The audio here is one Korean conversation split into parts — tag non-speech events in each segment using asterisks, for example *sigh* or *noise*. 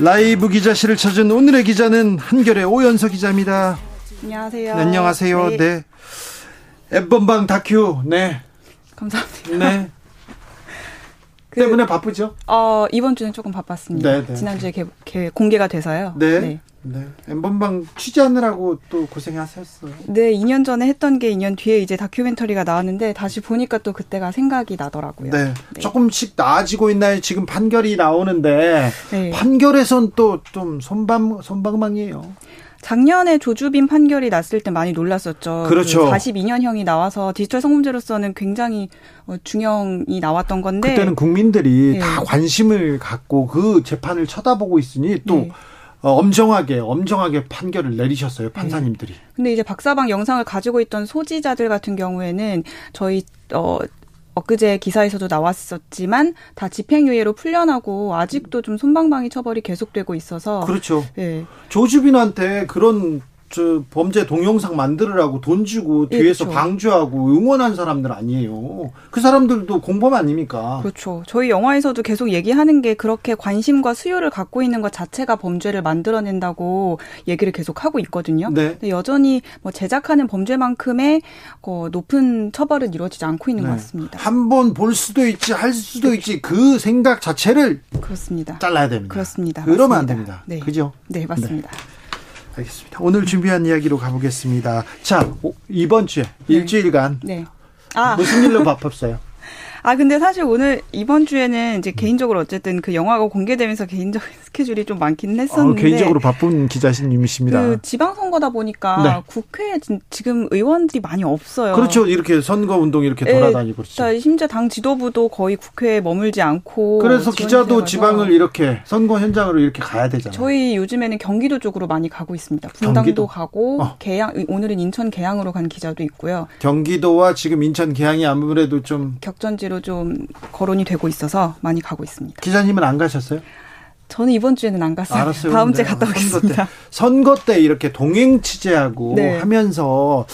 라이브 기자실을 찾은 오늘의 기자는 한결의 오연서 기자입니다. 안녕하세요. 네, 안녕하세요. 네. 네. 엠번방 다큐. 네. 감사합니다. 네. *laughs* 그, 때문에 바쁘죠? 어, 이번 주는 조금 바빴습니다. 네, 네. 지난주에 개, 개, 공개가 돼서요. 네. 네. 네. 엠번방 취재하느라고 또 고생하셨어요. 네, 2년 전에 했던 게 2년 뒤에 이제 다큐멘터리가 나왔는데 다시 보니까 또 그때가 생각이 나더라고요. 네. 네. 조금씩 나아지고 있나요? 지금 판결이 나오는데 네. 판결에선 또 좀 손방 손방망이에요. 작년에 조주빈 판결이 났을 때 많이 놀랐었죠. 그렇죠. 그 42년형이 나와서 디지털 성범죄로서는 굉장히 어, 중형이 나왔던 건데 그때는 국민들이 네. 다 관심을 갖고 그 재판을 쳐다보고 있으니 또 네. 어, 엄정하게 엄정하게 판결을 내리셨어요 판사님들이. 네. 근데 이제 박사방 영상을 가지고 있던 소지자들 같은 경우에는 저희 어 엊그제 기사에서도 나왔었지만 다 집행유예로 풀려나고 아직도 좀 손방망이 처벌이 계속되고 있어서 그렇죠. 예. 조주빈한테 그런 저 범죄 동영상 만들으라고 돈 주고 예, 뒤에서 그렇죠. 방주하고 응원한 사람들 아니에요. 그 사람들도 공범 아닙니까? 그렇죠. 저희 영화에서도 계속 얘기하는 게 그렇게 관심과 수요를 갖고 있는 것 자체가 범죄를 만들어낸다고 얘기를 계속 하고 있거든요. 네. 근데 여전히 뭐 제작하는 범죄만큼의 그 높은 처벌은 이루어지지 않고 있는 네. 것 같습니다. 한 번 볼 수도 있지, 할 수도 그렇죠. 있지 그 생각 자체를 그렇습니다. 잘라야 됩니다. 그렇습니다. 그러면 맞습니다. 안 됩니다. 네. 그죠? 네, 맞습니다. 네. 알겠습니다. 오늘 준비한 이야기로 가보겠습니다. 자, 이번 주에 네. 일주일간 네. 아. 무슨 일로 바빴어요? 아 근데 사실 오늘 이번 주에는 이제 개인적으로 어쨌든 그 영화가 공개되면서 개인적인 *laughs* 스케줄이 좀 많기는 했었는데 어, 개인적으로 바쁜 기자님이십니다. 그 지방 선거다 보니까 네. 국회에 지금 의원들이 많이 없어요. 그렇죠. 이렇게 선거 운동 이렇게 네, 돌아다니고 그렇죠. 심지어 당 지도부도 거의 국회에 머물지 않고 그래서 기자도 지방을 이렇게 선거 현장으로 이렇게 가야 되잖아요. 저희 요즘에는 경기도 쪽으로 많이 가고 있습니다. 분당도 경기도? 가고 어. 계양 오늘은 인천 계양으로 간 기자도 있고요. 경기도와 지금 인천 계양이 아무래도 좀 격전지로 대로 좀 거론이 되고 있어서 많이 가고 있습니다. 기자님은 안 가셨어요? 저는 이번 주에는 안 갔어요. 알았어요. 다음 주에 갔다 오겠습니다. 선거 때, 선거 때 이렇게 동행 취재하고 네. 하면서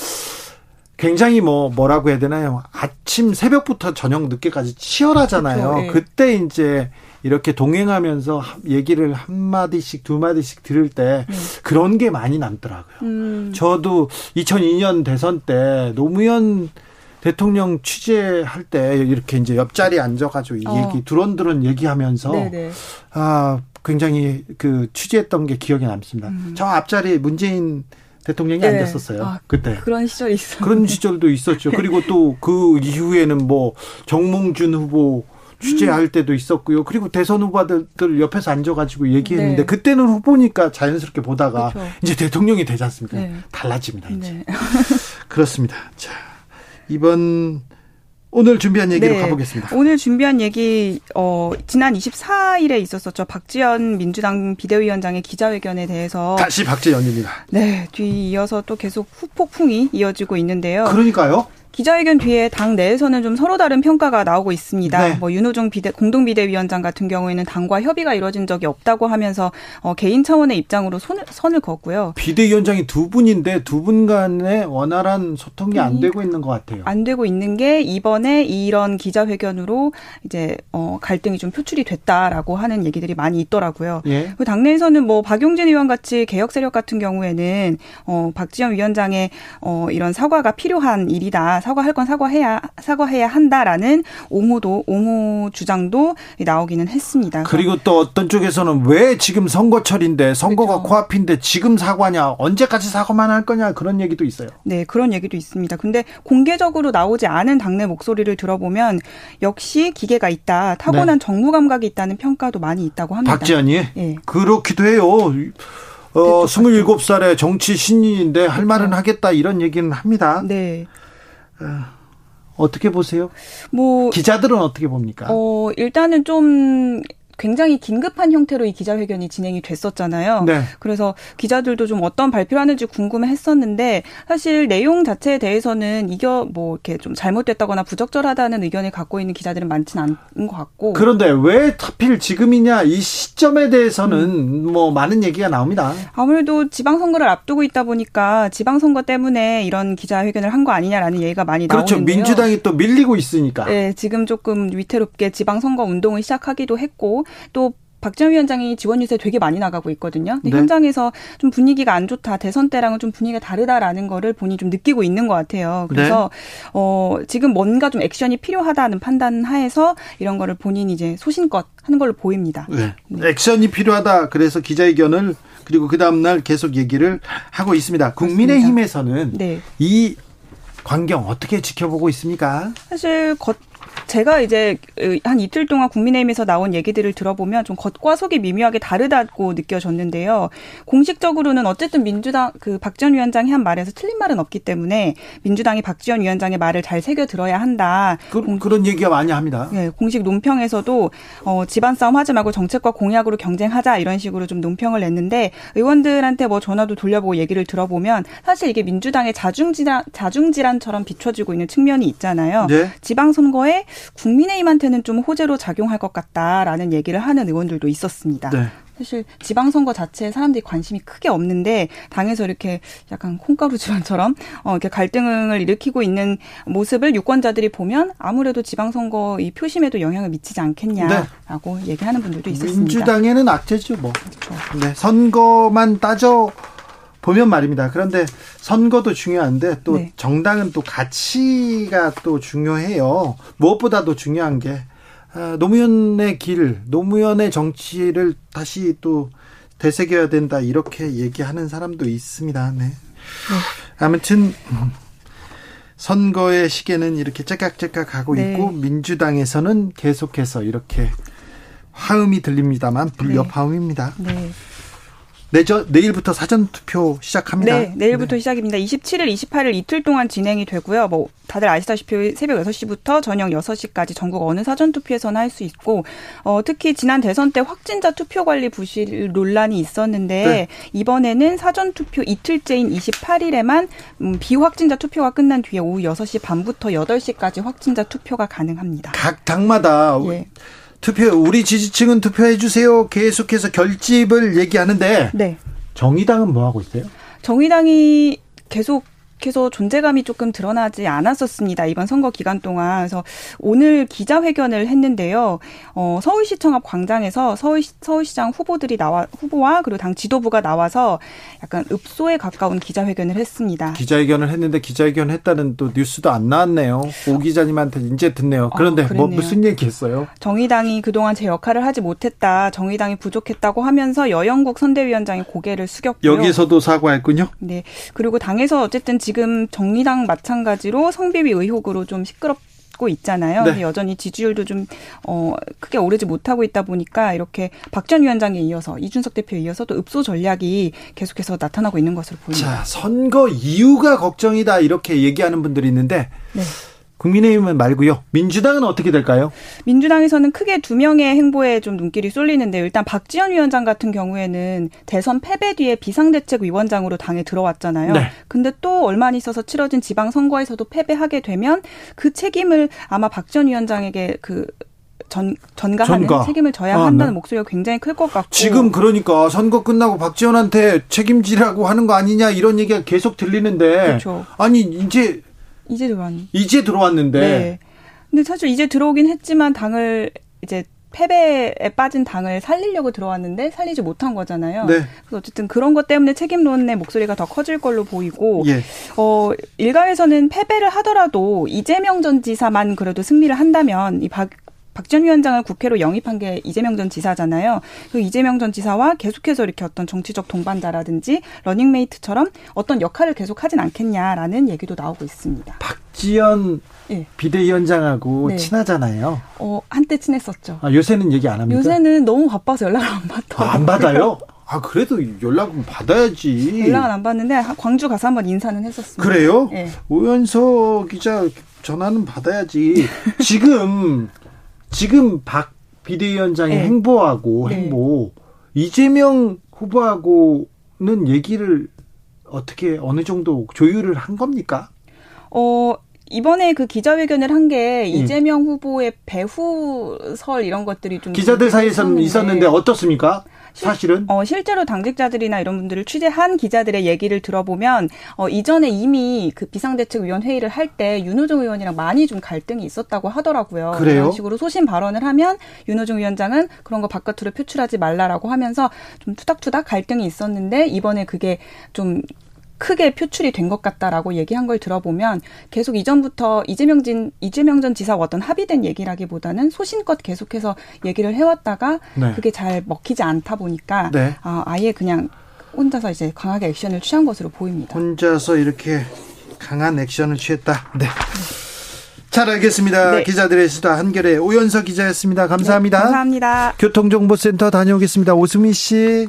굉장히 뭐 뭐라고 해야 되나요? 아침 새벽부터 저녁 늦게까지 치열하잖아요. 그렇죠. 네. 그때 이제 이렇게 동행하면서 얘기를 한 마디씩 두 마디씩 들을 때 네. 그런 게 많이 남더라고요. 음. 저도 2002년 대선 때 노무현 대통령 취재할 때 이렇게 이제 옆자리에 앉아가지고 이 어. 얘기 두런두런 얘기하면서 네네. 아 굉장히 그 취재했던 게 기억에 남습니다. 음. 저 앞자리에 문재인 대통령이 네. 앉았었어요. 아, 그때 그런 시절이 있어. 그런 시절도 있었죠. 그리고 또 그 이후에는 뭐 정몽준 후보 취재할 음. 때도 있었고요. 그리고 대선 후보들 옆에서 앉아가지고 얘기했는데 네. 그때는 후보니까 자연스럽게 보다가 그렇죠. 이제 대통령이 되지 않습니까? 네. 달라집니다. 이제 네. 그렇습니다. 자. 이번 오늘 준비한 얘기로 네. 가보겠습니다. 오늘 준비한 얘기 어 지난 24일에 있었었죠. 박지원 민주당 비대위원장의 기자회견에 대해서 다시 박지원입니다. 네, 뒤이어서 또 계속 후폭풍이 이어지고 있는데요. 그러니까요. 기자회견 뒤에 당 내에서는 좀 서로 다른 평가가 나오고 있습니다. 네. 뭐 윤호중 비대, 공동비대위원장 같은 경우에는 당과 협의가 이루어진 적이 없다고 하면서 어, 개인 차원의 입장으로 손을, 선을 걷고요. 비대위원장이 두 분인데 두 분 간의 원활한 소통이 안 되고 있는 것 같아요. 안 되고 있는 게 이번에 이런 기자회견으로 이제 어, 갈등이 좀 표출이 됐다라고 하는 얘기들이 많이 있더라고요. 예. 그 당내에서는 뭐 박용진 의원 같이 개혁 세력 같은 경우에는 어, 박지원 위원장의 어, 이런 사과가 필요한 일이다. 사과할 건 사과해야 사과해야 한다라는 옹호도 옹호 주장도 나오기는 했습니다. 그리고 또 어떤 쪽에서는 왜 지금 선거철인데 선거가 그렇죠. 코앞인데 지금 사과냐 언제까지 사과만 할 거냐 그런 얘기도 있어요. 네 그런 얘기도 있습니다. 근데 공개적으로 나오지 않은 당내 목소리를 들어보면 역시 기계가 있다 타고난 네. 정무 감각이 있다는 평가도 많이 있다고 합니다. 박지원이 네. 그렇기도 해요. 어, 27살의 정치 신인인데 할 말은. 하겠다 이런 얘기는 합니다. 네. 어떻게 보세요? 뭐 기자들은 어떻게 봅니까? 어 일단은 좀 굉장히 긴급한 형태로 이 기자회견이 진행이 됐었잖아요. 네. 그래서 기자들도 좀 어떤 발표를 하는지 궁금해했었는데 사실 내용 자체에 대해서는 이겨 뭐 이렇게 좀 잘못됐다거나 부적절하다는 의견을 갖고 있는 기자들은 많지는 않은 것 같고. 그런데 왜 하필 지금이냐 이 시점에 대해서는 음. 뭐 많은 얘기가 나옵니다. 아무래도 지방선거를 앞두고 있다 보니까 지방선거 때문에 이런 기자회견을 한 거 아니냐라는 얘기가 많이 그렇죠. 나오는데요. 민주당이 또 밀리고 있으니까. 네, 지금 조금 위태롭게 지방선거 운동을 시작하기도 했고 또 박지원 위원장이 지원 유세 되게 많이 나가고 있거든요. 네. 현장에서 좀 분위기가 안 좋다, 대선 때랑은 좀 분위기가 다르다라는 거를 본인이 좀 느끼고 있는 것 같아요. 그래서 네. 어 지금 뭔가 좀 액션이 필요하다는 판단 하에서 이런 거를 본인이 이제 소신껏 하는 걸로 보입니다. 네. 네. 액션이 필요하다. 그래서 기자회견을 그리고 그 다음 날 계속 얘기를 하고 있습니다. 국민의힘에서는 네. 이 광경 어떻게 지켜보고 있습니까? 사실 겉 제가 이제 한 이틀 동안 국민의힘에서 나온 얘기들을 들어보면 좀 겉과 속이 미묘하게 다르다고 느껴졌는데요. 공식적으로는 어쨌든 민주당 그 박지원 위원장이 한 말에서 틀린 말은 없기 때문에 민주당이 박지원 위원장의 말을 잘 새겨 들어야 한다. 그, 공, 런 얘기가 많이 합니다. 네, 공식 논평에서도 어, 집안 싸움 하지 말고 정책과 공약으로 경쟁하자 이런 식으로 좀 논평을 냈는데 의원들한테 뭐 전화도 돌려보고 얘기를 들어보면 사실 이게 민주당의 자중질환 자중질환처럼 비춰지고 있는 측면이 있잖아요. 네. 지방선거에 국민의힘한테는 좀 호재로 작용할 것 같다라는 얘기를 하는 의원들도 있었습니다. 네. 사실 지방선거 자체에 사람들이 관심이 크게 없는데 당에서 이렇게 약간 콩가루 집안처럼 어 이렇게 갈등을 일으키고 있는 모습을 유권자들이 보면 아무래도 지방선거 이 표심에도 영향을 미치지 않겠냐라고 네. 얘기하는 분들도 있었습니다. 민주당에는 악재죠, 뭐. 그렇죠. 네, 선거만 따져 보면 말입니다. 그런데 선거도 중요한데 또 네. 정당은 또 가치가 또 중요해요. 무엇보다도 중요한 게 아, 노무현의 길, 노무현의 정치를 다시 또 되새겨야 된다 이렇게 얘기하는 사람도 있습니다. 네. 네. 아무튼 선거의 시계는 이렇게 째깍째깍 가고 네. 있고 민주당에서는 계속해서 이렇게 화음이 들립니다만 불협화음입니다. 네. 네. 내저 내일부터 사전 투표 시작합니다. 네, 내일부터 네. 시작입니다. 27일, 28일 이틀 동안 진행이 되고요. 뭐 다들 아시다시피 새벽 6시부터 저녁 6시까지 전국 어느 사전 투표에서나 할 수 있고 어 특히 지난 대선 때 확진자 투표 관리 부실 논란이 있었는데 네. 이번에는 사전 투표 이틀째인 28일에만 음, 비확진자 투표가 끝난 뒤에 오후 6시 반부터 8시까지 확진자 투표가 가능합니다. 각 당마다 예. 투표 우리 지지층은 투표해 주세요. 계속해서 결집을 얘기하는데 네. 정의당은 뭐 하고 있어요? 정의당이 계속 계속해서 존재감이 조금 드러나지 않았었습니다. 이번 선거 기간 동안. 그래서 오늘 기자회견을 했는데요. 어, 서울시청 앞 광장에서 서울, 서울시장 후보들이 나와, 후보와 그리고 당 지도부가 나와서 약간 읍소에 가까운 기자회견을 했습니다. 기자회견을 했는데 기자회견 했다는 또 뉴스도 안 나왔네요. 오 기자님한테 이제 듣네요. 그런데 아, 뭐 무슨 얘기 했어요? 정의당이 그동안 제 역할을 하지 못했다. 정의당이 부족했다고 하면서 여영국 선대위원장이 고개를 숙였고요. 여기서도 사과했군요. 네. 그리고 당에서 어쨌든 지금 정의당 마찬가지로 성비위 의혹으로 좀 시끄럽 고 있잖아요. 네. 여전히 지지율도 좀 어, 크게 오르지 못하고 있다 보니까 이렇게 박 전 위원장에 이어서 이준석 대표에 이어서 또 읍소 전략이 계속해서 나타나고 있는 것으로 보입니다. 자, 선거 이유가 걱정이다 이렇게 얘기하는 분들이 있는데 네. 국민의힘은 말고요. 민주당은 어떻게 될까요? 민주당에서는 크게 두 명의 행보에 좀 눈길이 쏠리는데 일단 박지원 위원장 같은 경우에는 대선 패배 뒤에 비상대책위원장으로 당에 들어왔잖아요. 네. 근데 또 얼마 안 있어서 치러진 지방선거에서도 패배하게 되면 그 책임을 아마 박전 위원장에게 그 전, 전가하는 전가. 책임을 져야 아, 한다는 네. 목소리가 굉장히 클 것 같고 지금 그러니까 선거 끝나고 박지원한테 책임지라고 하는 거 아니냐 이런 얘기가 계속 들리는데 그렇죠. 아니 이제 이제 들어왔. 이제 들어왔는데. 네. 근데 사실 이제 들어오긴 했지만 당을 이제 패배에 빠진 당을 살리려고 들어왔는데 살리지 못한 거잖아요. 네. 그래서 어쨌든 그런 것 때문에 책임론의 목소리가 더 커질 걸로 보이고, 예. 어, 일각에서는 패배를 하더라도 이재명 전 지사만 그래도 승리를 한다면 이 박, 박전 위원장을 국회로 영입한 게 이재명 전 지사잖아요. 그 이재명 전 지사와 계속해서 이렇게 어떤 정치적 동반자라든지 러닝메이트처럼 어떤 역할을 계속 하진 않겠냐라는 얘기도 나오고 있습니다. 박지원 네. 비대위원장하고 네. 친하잖아요. 어, 한때 친했었죠. 아, 요새는 얘기 안 합니까? 요새는 너무 바빠서 연락을 안 받더라고요. 아, 안 받아요? 아, 그래도 연락은 받아야지. 연락은 안 받는데 광주 가서 한번 인사는 했었습니다. 그래요? 네. 오연서 기자 전화는 받아야지. 지금 지금 박 비대위원장의 네. 행보하고 네. 행보 이재명 후보하고는 얘기를 어떻게 어느 정도 조율을 한 겁니까? 어 이번에 그 기자회견을 한게 예. 이재명 후보의 배후설 이런 것들이 좀 기자들 사이에서는 있었는데 어떻습니까? 사실은 어, 실제로 당직자들이나 이런 분들을 취재한 기자들의 얘기를 들어보면 어, 이전에 이미 그 비상대책위원 회의를 할 때 윤호중 의원이랑 많이 좀 갈등이 있었다고 하더라고요. 그래요? 이런 식으로 소신 발언을 하면 윤호중 위원장은 그런 거 바깥으로 표출하지 말라라고 하면서 좀 투닥투닥 갈등이 있었는데 이번에 그게 좀 크게 표출이 된 것 같다라고 얘기한 걸 들어보면 계속 이전부터 이재명 진 이재명 전 지사와 어떤 합의된 얘기라기보다는 소신껏 계속해서 얘기를 해왔다가 네. 그게 잘 먹히지 않다 보니까 네. 아, 아예 그냥 혼자서 이제 강하게 액션을 취한 것으로 보입니다. 혼자서 이렇게 강한 액션을 취했다. 네. 잘 알겠습니다. 네. 기자들의 수다 한결의 오연서 기자였습니다. 감사합니다. 네, 감사합니다. 교통정보센터 다녀오겠습니다. 오수미 씨.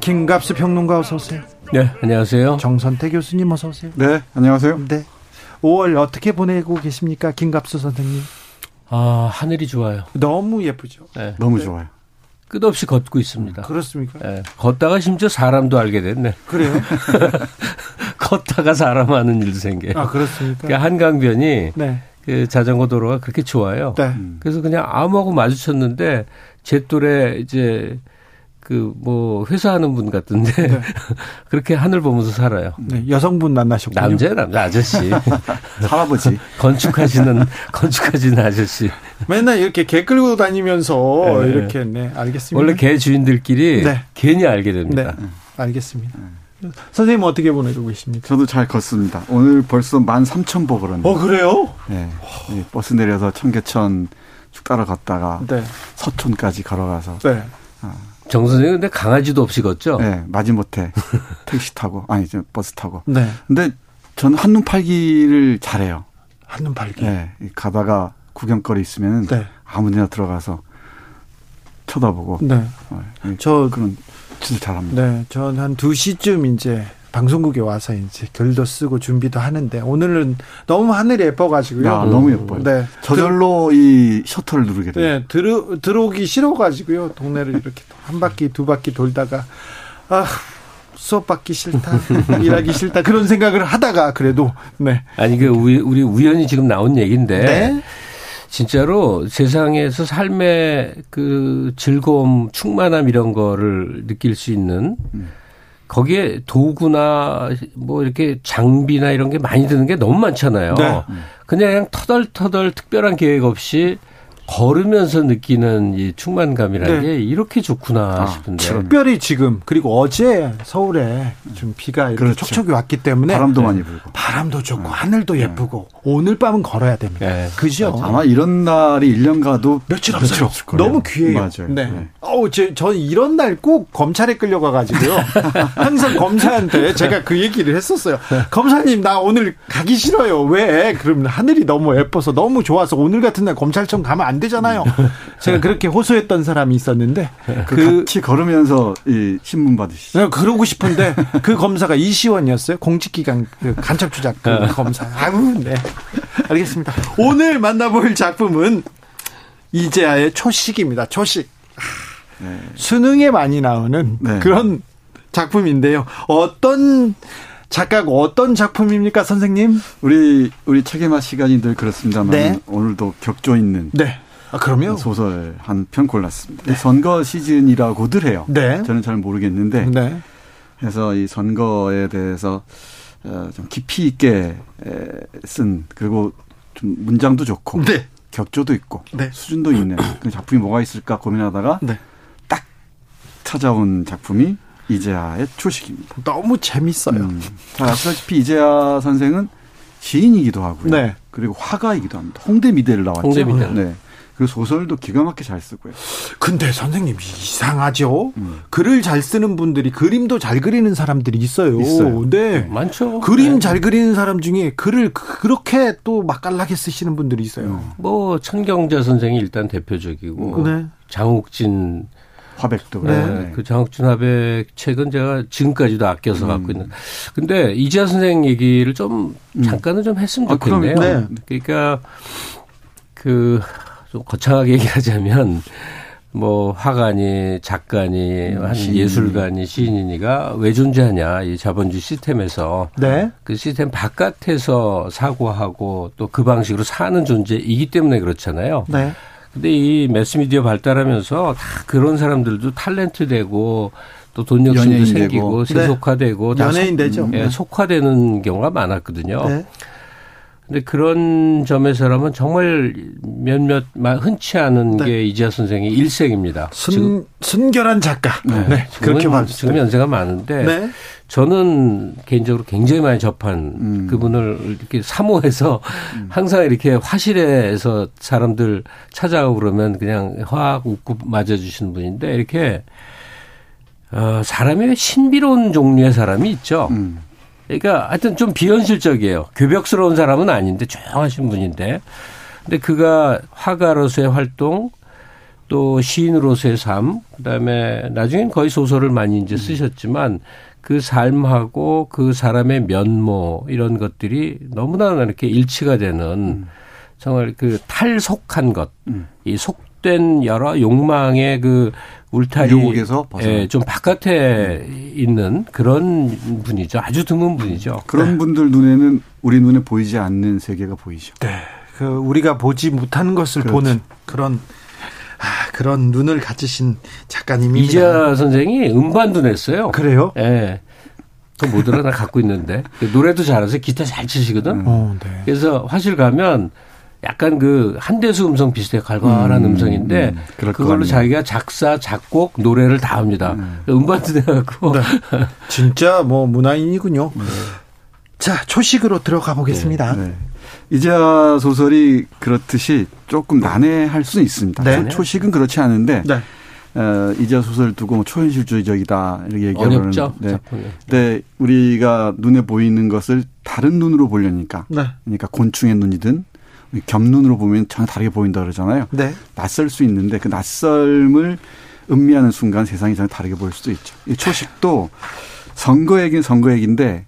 김갑수 평론가 어서 오세요. 네, 안녕하세요. 정선태 교수님 어서 오세요. 네, 안녕하세요. 네. 5월 어떻게 보내고 계십니까? 김갑수 선생님. 아, 하늘이 좋아요. 너무 예쁘죠. 네. 너무 네. 좋아요. 끝없이 걷고 있습니다. 그렇습니까? 네. 걷다가 심지어 사람도 알게 됐네. 그래요? *laughs* 걷다가 사람 하는 일도 생겨요. 아, 그렇습니까? 그러니까 한강변이 네. 그 자전거 도로가 그렇게 좋아요. 네. 그래서 그냥 아무하고 마주쳤는데 제 또래 이제 그 뭐 회사하는 분 같은데 네. *laughs* 그렇게 하늘 보면서 살아요. 네, 여성분 만나셨군요. 남자야 남자 아저씨. *laughs* 할아버지. *laughs* 건축하시는 건축하시는 아저씨. 맨날 이렇게 개 끌고 다니면서 네. 이렇게 네 알겠습니다. 원래 개 주인들끼리 네. 괜히 알게 됩니다. 네, 알겠습니다. 선생님 어떻게 보내고 계십니까? 저도 잘 걷습니다. 오늘 벌써 만 삼천 보 걸었네요. 어 그래요? 네. 버스 내려서 청계천 쭉 따라갔다가 네. 서촌까지 걸어가서 네. 아. 정 선생님 근데 강아지도 없이 걷죠? 네, 마지못해 *laughs* 택시 타고 아니 저 버스 타고. 네. 근데 저는 한눈 팔기를 잘해요. 한눈 팔기. 네, 가다가 구경거리 있으면 네. 아무데나 들어가서 쳐다보고. 네. 어, 저 그런 짓을 잘합니다. 네, 전 한 2 시쯤 이제 방송국에 와서 이제 글도 쓰고 준비도 하는데 오늘은 너무 하늘이 예뻐가지고요. 야, 너무 예뻐요. 네. 저절로 그, 이 셔터를 누르게 돼요. 네, 들어, 들어오기 싫어가지고요. 동네를 이렇게 한 바퀴, 두 바퀴 돌다가, 아, 수업 받기 싫다, *laughs* 일하기 싫다, 그런 생각을 하다가 그래도, 네. 아니, 그, 우리, 우리 우연히 지금 나온 얘기인데. 네? 진짜로 세상에서 삶의 그 즐거움, 충만함 이런 거를 느낄 수 있는 음. 거기에 도구나 뭐 이렇게 장비나 이런 게 많이 드는 게 너무 많잖아요. 네. 그냥 터덜터덜 특별한 계획 없이 걸으면서 느끼는 이 충만감이라는 네. 게 이렇게 좋구나 아, 싶은데. 특별히 지금 그리고 어제 서울에 좀 비가 이렇게 그렇죠. 촉촉이 왔기 때문에 바람도 네. 많이 불고 바람도 좋고 네. 하늘도 네. 예쁘고 오늘 밤은 걸어야 됩니다. 네. 그죠? 아마 이런 날이 1년 가도 며칠 없어요. 너무 귀해요. 맞아요. 네. 네. 어우, 저, 저 이런 날 꼭 검찰에 끌려가 가지고요. *laughs* 항상 검사한테 제가 그 얘기를 했었어요. 검사님 나 오늘 가기 싫어요. 왜? 그러면 하늘이 너무 예뻐서 너무 좋아서 오늘 같은 날 검찰청 가면 안 되잖아요. *laughs* 제가 그렇게 호소했던 사람이 있었는데 그, 그 같이 걸으면서 이 신문 받으시죠. 네, 그러고 싶은데 그 검사가 이시원이었어요. 공직기관 그 간첩 조작 그 어. 검사. 아우 네. 알겠습니다. 오늘 만나볼 작품은 이재아의 초식입니다. 초식. 네. 수능에 많이 나오는 네. 그런 작품인데요. 어떤 작가고 어떤 작품입니까, 선생님? 우리 우리 책의 맛 시간이 늘 그렇습니다만 네. 오늘도 격조 있는 네. 아, 그러면 소설 한 편 골랐습니다. 네. 선거 시즌이라고들 해요. 네. 저는 잘 모르겠는데. 네. 그래서 이 선거에 대해서 어, 좀 깊이 있게 쓴 그리고 좀 문장도 좋고 네. 격조도 있고 네. 수준도 있는 *clears throat* 그 작품이 뭐가 있을까 고민하다가 네. 딱 찾아온 작품이 이재하의 초식입니다. 너무 재밌어요. 음. 잘 아시다시피 이재하 선생은 시인이기도 하고요. 네. 그리고 화가이기도 합니다. 홍대 미대를 나왔죠. 홍대 미대. 네. 그 소설도 기가 막히게 잘 쓰고요. 근데 선생님 이상하죠. 음. 글을 잘 쓰는 분들이 그림도 잘 그리는 사람들이 있어요. 있어요. 네. 많죠. 그림 네. 잘 그리는 사람 중에 글을 그렇게 또 맛깔나게 쓰시는 분들이 있어요. 음. 뭐 천경자 선생이 일단 대표적이고 네. 장욱진 화백도 네. 네. 그 장욱진 화백 책은 제가 지금까지도 아껴서 음. 갖고 있는. 근데 이지아 선생 얘기를 좀 음. 잠깐은 좀 했으면 아, 좋겠네요. 아, 네. 그러니까 그 좀 거창하게 얘기하자면 뭐 화가니 작가니 음, 한 시인. 예술가니 시인이니가 왜 존재하냐 이 자본주의 시스템에서 네. 그 시스템 바깥에서 사고하고 또 그 방식으로 사는 존재이기 때문에 그렇잖아요. 네. 근데 이 매스미디어 발달하면서 다 그런 사람들도 탤런트 되고 또 돈 욕심도 생기고 네. 세속화되고 네. 연예인 되죠. 예, 속화되는 경우가 많았거든요. 네. 근데 그런 점에서라면 정말 몇몇 흔치 않은 네. 게 이지아 선생의 일생입니다. 순, 순결한 작가. 네. 네. 그렇게 말 지금 연세가 많은데 네. 저는 개인적으로 굉장히 많이 접한 음. 그분을 이렇게 사모해서 음. 항상 이렇게 화실에서 사람들 찾아오고 그러면 그냥 화학 웃고 맞아주시는 분인데 이렇게 어, 사람이 신비로운 종류의 사람이 있죠. 음. 그러니까 하여튼 좀 비현실적이에요. 교벽스러운 사람은 아닌데 조용하신 분인데. 근데 그가 화가로서의 활동 또 시인으로서의 삶 그다음에 나중엔 거의 소설을 많이 이제 쓰셨지만 그 삶하고 그 사람의 면모 이런 것들이 너무나 이렇게 일치가 되는 정말 그 탈속한 것, 음. 이속 된 여러 욕망의 그 울타리 유혹에서 예, 좀 바깥에 있는 그런 분이죠. 아주 드문 분이죠. 그런 네. 분들 눈에는 우리 눈에 보이지 않는 세계가 보이죠. 네. 그 우리가 보지 못하는 것을 그렇지. 보는 그런 아, 그런 눈을 가지신 작가님입니다. 이자 선생이 음반도 냈어요. 그래요? 예. 네. 그 뭐더라 나 갖고 있는데 노래도 잘하세요. 기타 잘 치시거든. 음. 어, 네. 그래서 화실 가면 약간 그 한대수 음성 비슷해 갈갈한 음, 성인데 음, 그걸로 자기가 작사 작곡 노래를 다 합니다. 음. 반도 내갖고 네. *laughs* 진짜 뭐 문화인이군요. 네. 자 초식으로 들어가 보겠습니다. 네, 네. 이자 소설이 그렇듯이 조금 난해할 수는 있습니다. 네. 초식은 그렇지 않은데 네. 어, 이자 소설 두고 뭐 초현실주의적이다 이렇게 얘기하는. 네. 근데 우리가 눈에 보이는 것을 다른 눈으로 보려니까 네. 그러니까 곤충의 눈이든 겹눈으로 보면 전혀 다르게 보인다 그러잖아요. 네. 낯설 수 있는데 그 낯설음을 음미하는 순간 세상이 전혀 다르게 보일 수도 있죠. 이 초식도 선거 얘기는 선거 얘기인데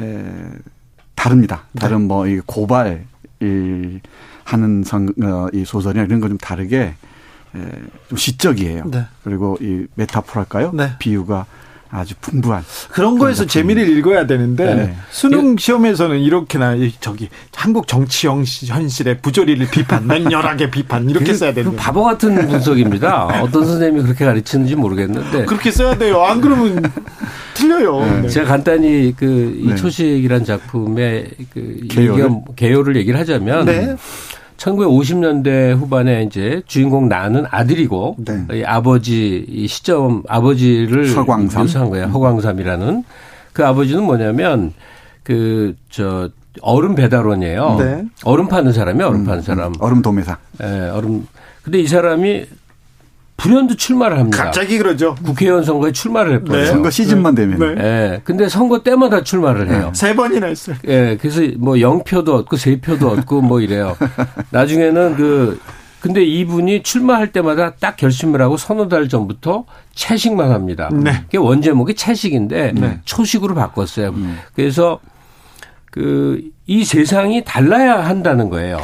에, 다릅니다. 네. 다른 뭐이 고발 이 하는 선, 어, 이 소설이나 이런 거 좀 다르게 에, 좀 시적이에요. 네. 그리고 이 메타포랄까요? 네. 비유가 아주 풍부한 그런 거에서 재미를 읽어야 되는데 네. 수능 시험에서는 이렇게나 저기 한국 정치 현실의 부조리를 비판, 맹렬하게 비판 이렇게 써야 되는 바보 같은 분석입니다. 어떤 선생님이 그렇게 가르치는지 모르겠는데 그렇게 써야 돼요. 안 그러면 틀려요. 네. 네. 제가 간단히 그이 네. 초식이란 작품의 그 개요를? 개요를 얘기를 하자면. 네. 1950년대 후반에 이제 주인공 나는 아들이고 네. 이 아버지 이 시점 아버지를 서광삼. 묘사한 거예요. 허광삼이라는 그 아버지는 뭐냐면 그 저 얼음 배달원이에요. 네. 얼음 파는 사람이 얼음 음, 파는 사람. 음. 얼음 도매사. 예, 네, 얼음. 근데 이 사람이 불현듯 출마를 합니다. 갑자기 그러죠. 국회의원 선거에 출마를 했거든요. 네. 선거 시즌만 되면. 네. 네. 근데 선거 때마다 출마를 해요. 네. 세 번이나 했어요. 예. 네. 그래서 뭐 0표도 얻고 3표도 얻고 뭐 이래요. 나중에는 그 근데 이분이 출마할 때마다 딱 결심을 하고 서너 달 전부터 채식만 합니다. 네. 그게 원제목이 채식인데 네. 초식으로 바꿨어요. 음. 그래서 그 이 세상이 달라야 한다는 거예요.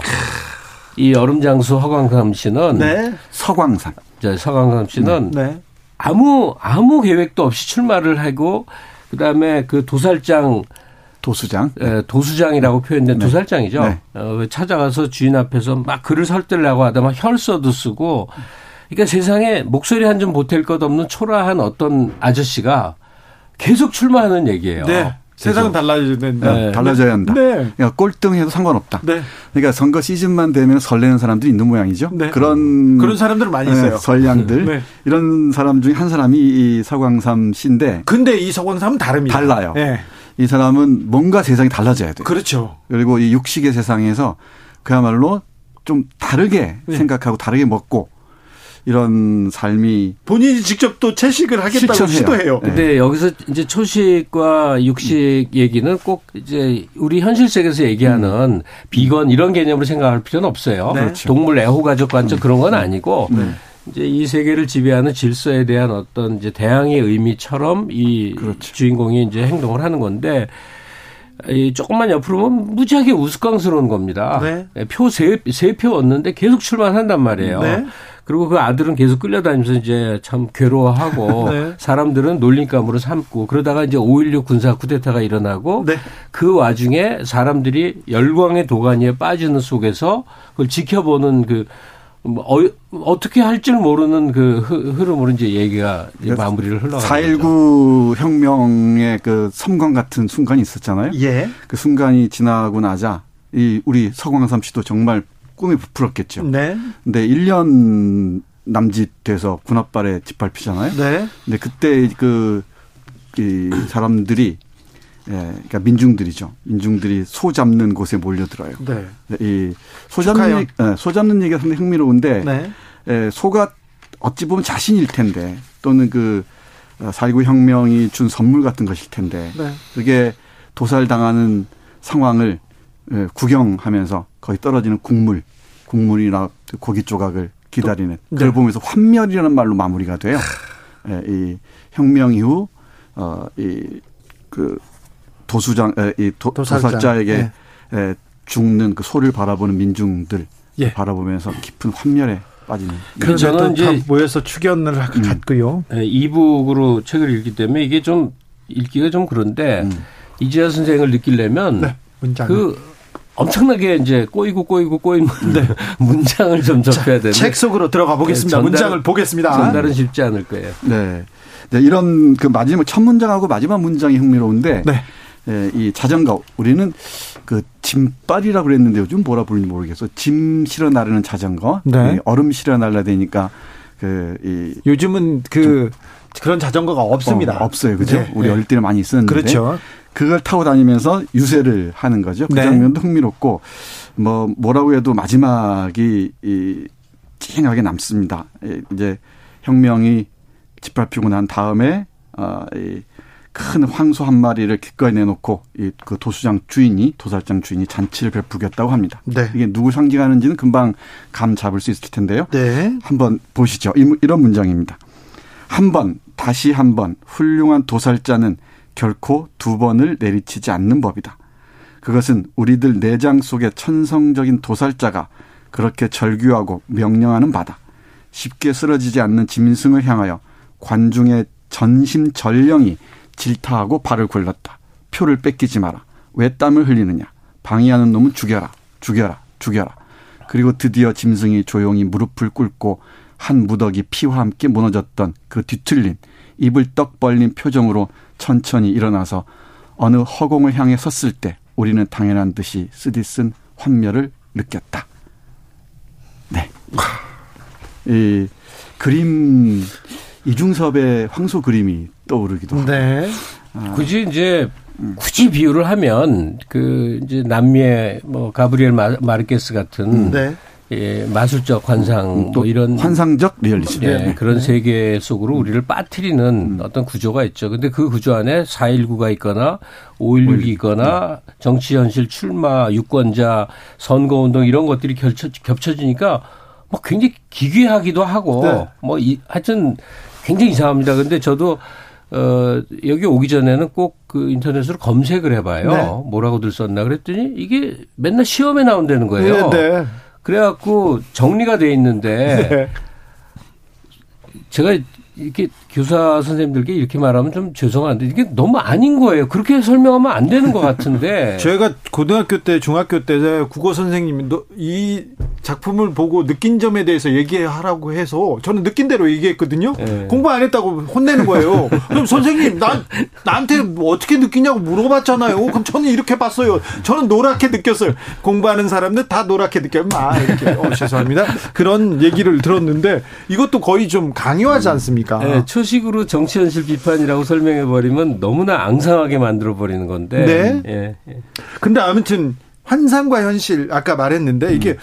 이 얼음장수 허광삼 씨는 네. 서광삼. 서강삼 씨는 네. 네. 아무 아무 계획도 없이 출마를 하고 그다음에 그 도살장 도수장 예, 도수장이라고 표현된 네. 도살장이죠. 네. 어, 찾아가서 주인 앞에서 막 글을 설득하고 하다 막 혈서도 쓰고 그러니까 세상에 목소리 한 점 보탤 것 없는 초라한 어떤 아저씨가 계속 출마하는 얘기예요. 네. 세상은 달라져야 된다. 네. 달라져야 한다. 네. 그러니까 꼴등해도 상관없다. 네. 그러니까 선거 시즌만 되면 설레는 사람들이 있는 모양이죠. 네. 그런 그런 사람들 많이 있어요. 설량들 네. 이런 사람 중에 한 사람이 이 서광삼 씨인데. 근데 이 서광삼은 다릅니다. 달라요. 이 사람은 뭔가 세상이 달라져야 돼요. 그렇죠. 그리고 이 육식의 세상에서 그야말로 좀 다르게 생각하고 다르게 먹고 이런 삶이 본인이 직접 또 채식을 하겠다고 실천해요. 시도해요. 네. 근데 여기서 이제 초식과 육식 음. 얘기는 꼭 이제 우리 현실 세계에서 얘기하는 음. 비건 이런 개념으로 생각할 필요는 없어요. 네. 그렇죠. 동물 애호 가족 관점 음. 그런 건 아니고 네. 이제 이 세계를 지배하는 질서에 대한 어떤 이제 대항의 의미처럼 이 그렇죠. 주인공이 이제 행동을 하는 건데 이 조금만 옆으로 보면 무지하게 우스꽝스러운 겁니다. 네. 표세 세 표 얻는데 계속 출마한단 말이에요. 네. 그리고 그 아들은 계속 끌려다니면서 이제 참 괴로워하고 *laughs* 네. 사람들은 놀림감으로 삼고 그러다가 이제 5.16 군사 쿠데타가 일어나고 네. 그 와중에 사람들이 열광의 도가니에 빠지는 속에서 그걸 지켜보는 그 뭐, 어, 떻게 할 줄 모르는 그 흐름으로 이제 얘기가 이제 마무리를 흘러가는 4.19 혁명의 그 섬광 같은 순간이 있었잖아요. 예. 그 순간이 지나고 나자 이 우리 서광삼 씨도 정말 꿈이 부풀었겠죠. 네. 근데 1년 남짓 돼서 군합발에 짓밟히잖아요. 네. 근데 그때 그, 이 사람들이 예, 그러니까 민중들이죠. 민중들이 소 잡는 곳에 몰려들어요. 네. 이소 잡는 얘기, 예, 소 잡는 얘기가 상당히 흥미로운데 네. 예, 소가 어찌 보면 자신일 텐데 또는 그4.19 혁명이 준 선물 같은 것일 텐데 네. 그게 도살당하는 상황을 예, 구경하면서 거의 떨어지는 국물, 국물이나 고기 조각을 기다리는 네. 그걸 보면서 환멸이라는 말로 마무리가 돼요. 예, 이 혁명 이후 어이그 도수장 이 도, 도살자에게 네. 죽는 그 소를 바라보는 민중들 예. 바라보면서 깊은 환멸에 빠지는. 그래서 저는 이제 모여서 추견을 음. 갔고요. 네, 이북으로 책을 읽기 때문에 이게 좀 읽기가 좀 그런데 음. 이재하 선생을 느끼려면 네, 그 엄청나게 이제 꼬이고 꼬이고 꼬인 네. *laughs* 문장을 좀 접해야 되는. 책 속으로 들어가 보겠습니다. 네, 문장을 보겠습니다. 전달은 쉽지 않을 거예요. 네. 네 이런 그 마지막 첫 문장하고 마지막 문장이 흥미로운데 네. 예, 이 자전거 우리는 그 짐발이라고 그랬는데 요즘 뭐라 부르는지 모르겠어. 짐 실어 나르는 자전거. 네. 얼음 실어 날라대니까 그 이 요즘은 그 그런 자전거가 없습니다. 어, 없어요. 그죠? 네. 우리 네. 어릴 때는 많이 있었는데. 그렇죠. 그걸 타고 다니면서 유세를 하는 거죠. 그 네. 장면도 흥미롭고 뭐 뭐라고 해도 마지막이 이 찡하게 남습니다. 이제 혁명이 짓밟히고 난 다음에 어이 큰 황소 한 마리를 기꺼이 내놓고 이 그 도수장 주인이 도살장 주인이 잔치를 베푸겠다고 합니다. 네. 이게 누구 상징하는지는 금방 감 잡을 수 있을 텐데요. 네. 한번 보시죠. 이런 문장입니다. 한 번, 다시 한 번 훌륭한 도살자는 결코 두 번을 내리치지 않는 법이다. 그것은 우리들 내장 속의 천성적인 도살자가 그렇게 절규하고 명령하는 바다. 쉽게 쓰러지지 않는 짐승을 향하여 관중의 전심 전령이 질타하고 발을 굴렀다. 표를 뺏기지 마라. 왜 땀을 흘리느냐. 방해하는 놈은 죽여라. 죽여라. 죽여라. 그리고 드디어 짐승이 조용히 무릎을 꿇고 한 무더기 피와 함께 무너졌던 그 뒤틀린 입을 떡 벌린 표정으로 천천히 일어나서 어느 허공을 향해 섰을 때 우리는 당연한 듯이 쓰디쓴 환멸을 느꼈다. 네. 이 그림 이중섭의 황소 그림이 떠오르기도 하고. 네. 아. 굳이 이제 굳이 비유를 하면 그 이제 남미의 뭐 가브리엘 마르케스 같은 음. 네. 예, 마술적 환상 또 이런 환상적 리얼리즘 예, 네. 그런 세계 속으로 우리를 빠뜨리는 음. 어떤 구조가 있죠. 근데 그 구조 안에 4.19가 있거나 5.16이 있거나 네. 정치 현실 출마, 유권자, 선거 운동 이런 것들이 겹쳐, 겹쳐지니까 뭐 굉장히 기괴하기도 하고 네. 뭐 이, 하여튼 굉장히 이상합니다. 근데 저도 어, 여기 오기 전에는 꼭 그 인터넷으로 검색을 해봐요. 네. 뭐라고들 썼나 그랬더니 이게 맨날 시험에 나온다는 거예요. 네, 네. 그래갖고 정리가 돼 있는데 네. 제가 이렇게 교사 선생님들께 이렇게 말하면 좀 죄송한데 이게 너무 아닌 거예요. 그렇게 설명하면 안 되는 것 같은데. *laughs* 제가 고등학교 때, 중학교 때 국어 선생님이 이 작품을 보고 느낀 점에 대해서 얘기하라고 해서 저는 느낀 대로 얘기했거든요. 네. 공부 안 했다고 혼내는 거예요. 그럼 선생님 나 나한테 뭐 어떻게 느끼냐고 물어봤잖아요. 그럼 저는 이렇게 봤어요. 저는 노랗게 느꼈어요. 공부하는 사람들 다 노랗게 느껴요. 아 이렇게 어, 죄송합니다. 그런 얘기를 들었는데 이것도 거의 좀 강요하지 않습니까? 네, 초식으로 정치 현실 비판이라고 설명해 버리면 너무나 앙상하게 만들어 버리는 건데. 네. 예, 예. 근데 아무튼 환상과 현실 아까 말했는데 이게 음.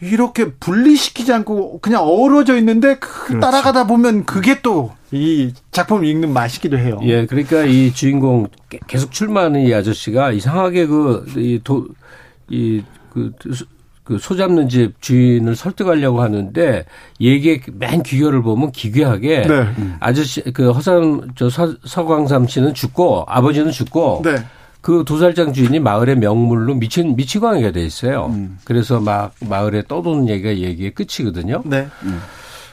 이렇게 분리시키지 않고 그냥 어우러져 있는데 그 그렇죠. 따라가다 보면 그게 또 이 작품을 읽는 맛이기도 해요. 예, 그러니까 이 주인공 계속 출마하는 이 아저씨가 이상하게 그 이 도 이그 그 소 잡는 집 주인을 설득하려고 하는데 얘기의 맨 귀결을 보면 기괴하게 네. 아저씨 그 허삼 저 서, 서광삼 씨는 죽고 아버지는 죽고 네. 그 도살장 주인이 마을의 명물로 미친 미치광이가 돼 있어요. 음. 그래서 막 마을에 떠도는 얘기가 얘기의 끝이거든요. 네. 음.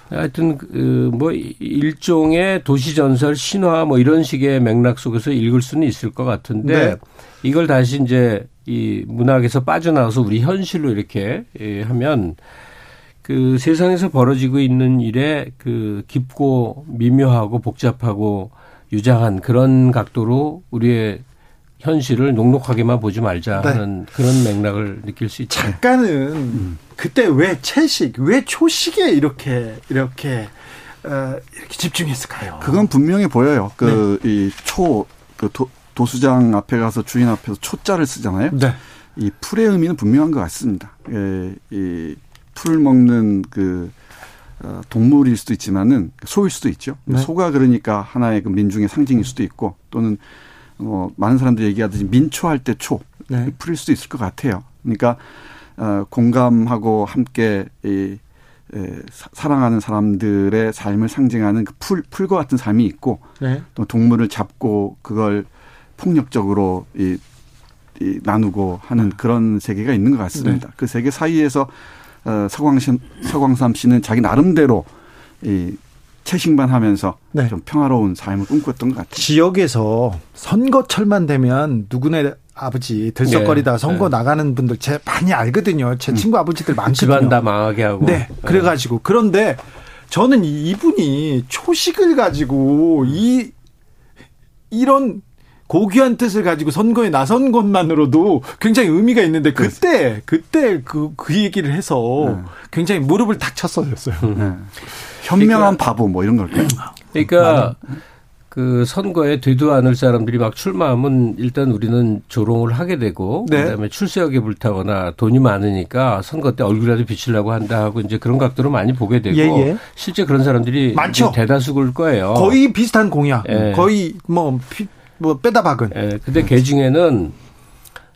하여튼 그뭐 일종의 도시 전설 신화 뭐 이런 식의 맥락 속에서 읽을 수는 있을 것 같은데 네. 이걸 다시 이제 이 문학에서 빠져나와서 우리 현실로 이렇게 예, 하면 그 세상에서 벌어지고 있는 일에 그 깊고 미묘하고 복잡하고 유장한 그런 각도로 우리의 현실을 녹록하게만 보지 말자 네. 하는 그런 맥락을 느낄 수 있죠. 작가는 음. 그때 왜 채식, 왜 초식에 이렇게 이렇게 어, 이렇게 집중했을까요? 그건 분명히 보여요. 그 이초 네. 그 도, 도수장 앞에 가서 주인 앞에서 초자를 쓰잖아요. 네. 이 풀의 의미는 분명한 것 같습니다. 예, 이 풀을 먹는 그 어, 동물일 수도 있지만은 소일 수도 있죠. 네. 소가 그러니까 하나의 그 민중의 상징일 수도 있고 또는 어, 많은 사람들이 얘기하듯이 민초할 때 초. 네. 풀일 수도 있을 것 같아요. 그러니까, 어, 공감하고 함께 이, 에, 사랑하는 사람들의 삶을 상징하는 그 풀, 풀과 같은 삶이 있고, 네. 또 동물을 잡고 그걸 폭력적으로 이, 이 나누고 하는 그런 세계가 있는 것 같습니다. 네. 그 세계 사이에서 어, 서광삼, 서광삼 씨는 자기 나름대로 이 채식만 하면서 네. 좀 평화로운 삶을 꿈꿨던 것 같아요. 지역에서 선거철만 되면 누구네 아버지 들썩거리다 네. 선거 네. 나가는 분들 제 많이 알거든요. 제 음. 친구 아버지들 많거든요. 집안 다 망하게 하고. 네. 그래가지고 그런데 저는 이분이 초식을 가지고 이 이런 고귀한 뜻을 가지고 선거에 나선 것만으로도 굉장히 의미가 있는데 그때 그때 그, 그 얘기를 해서 네. 굉장히 무릎을 탁 쳤어요. 네. 현명한 그러니까, 바보 뭐 이런 걸까요? 그러니까 그 선거에 되도 않을 사람들이 막 출마하면 일단 우리는 조롱을 하게 되고 네. 그다음에 출세하게 불타거나 돈이 많으니까 선거 때 얼굴이라도 비치려고 한다 하고 이제 그런 각도로 많이 보게 되고 예, 예. 실제 그런 사람들이 많죠. 대다수일 거예요. 거의 비슷한 공약. 예. 거의 뭐 뭐 빼다 박은. 예. 근데 개 중에는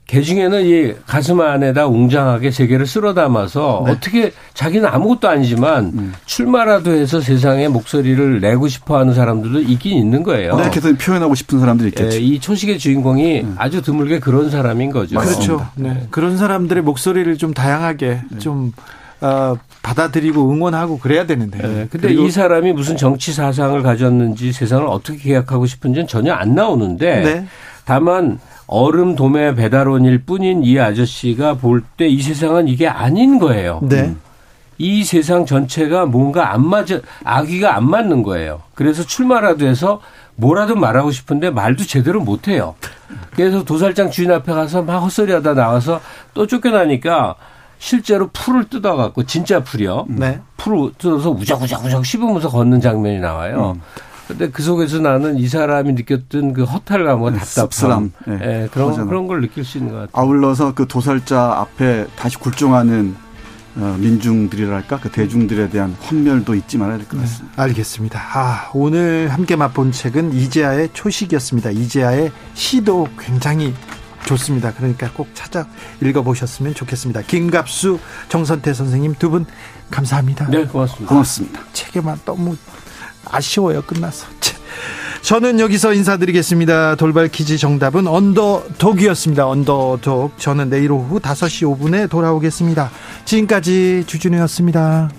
개 중에는 이 가슴 안에다 웅장하게 세계를 쓸어 담아서 네. 어떻게 자기는 아무것도 아니지만 음. 출마라도 해서 세상에 목소리를 내고 싶어 하는 사람들도 있긴 있는 거예요. 어떻게든 표현하고 싶은 사람들이 있겠죠. 예, 이 초식의 주인공이 음. 아주 드물게 그런 사람인 거죠. 그렇죠. 네. 그런 사람들의 목소리를 좀 다양하게 네. 좀 어, 받아들이고 응원하고 그래야 되는데. 네, 근데 이 사람이 무슨 정치 사상을 가졌는지 세상을 어떻게 계약하고 싶은지는 전혀 안 나오는데 네. 다만 얼음 도매 배달원일 뿐인 이 아저씨가 볼 때 이 세상은 이게 아닌 거예요. 네. 음. 이 세상 전체가 뭔가 안 맞아 아기가 안 맞는 거예요. 그래서 출마라도 해서 뭐라도 말하고 싶은데 말도 제대로 못 해요. 그래서 도살장 주인 앞에 가서 막 헛소리하다 나와서 또 쫓겨나니까 실제로 풀을 뜯어갖고 진짜 풀이요. 네. 풀을 뜯어서 우적우적우적 씹으면서 걷는 장면이 나와요. 음. 근데 그 속에서 나는 이 사람이 느꼈던 그 허탈감과 네, 답답함, 네. 네, 그런 그런 걸 느낄 수 있는 것 같아요. 아울러서 그 도살자 앞에 다시 굴종하는 어, 민중들이랄까 그 대중들에 대한 환멸도 잊지 말아야 될것 네, 같습니다. 네, 알겠습니다. 아, 오늘 함께 맛본 책은 이재하의 초식이었습니다. 이재하의 시도 굉장히 좋습니다. 그러니까 꼭 찾아 읽어보셨으면 좋겠습니다. 김갑수, 정선태 선생님 두 분 감사합니다. 네, 고맙습니다. 고맙습니다. 책에만 너무 아쉬워요. 끝나서. 저는 여기서 인사드리겠습니다. 돌발 퀴즈 정답은 언더독이었습니다. 언더독. 저는 내일 오후 5시 5분에 돌아오겠습니다. 지금까지 주준우였습니다.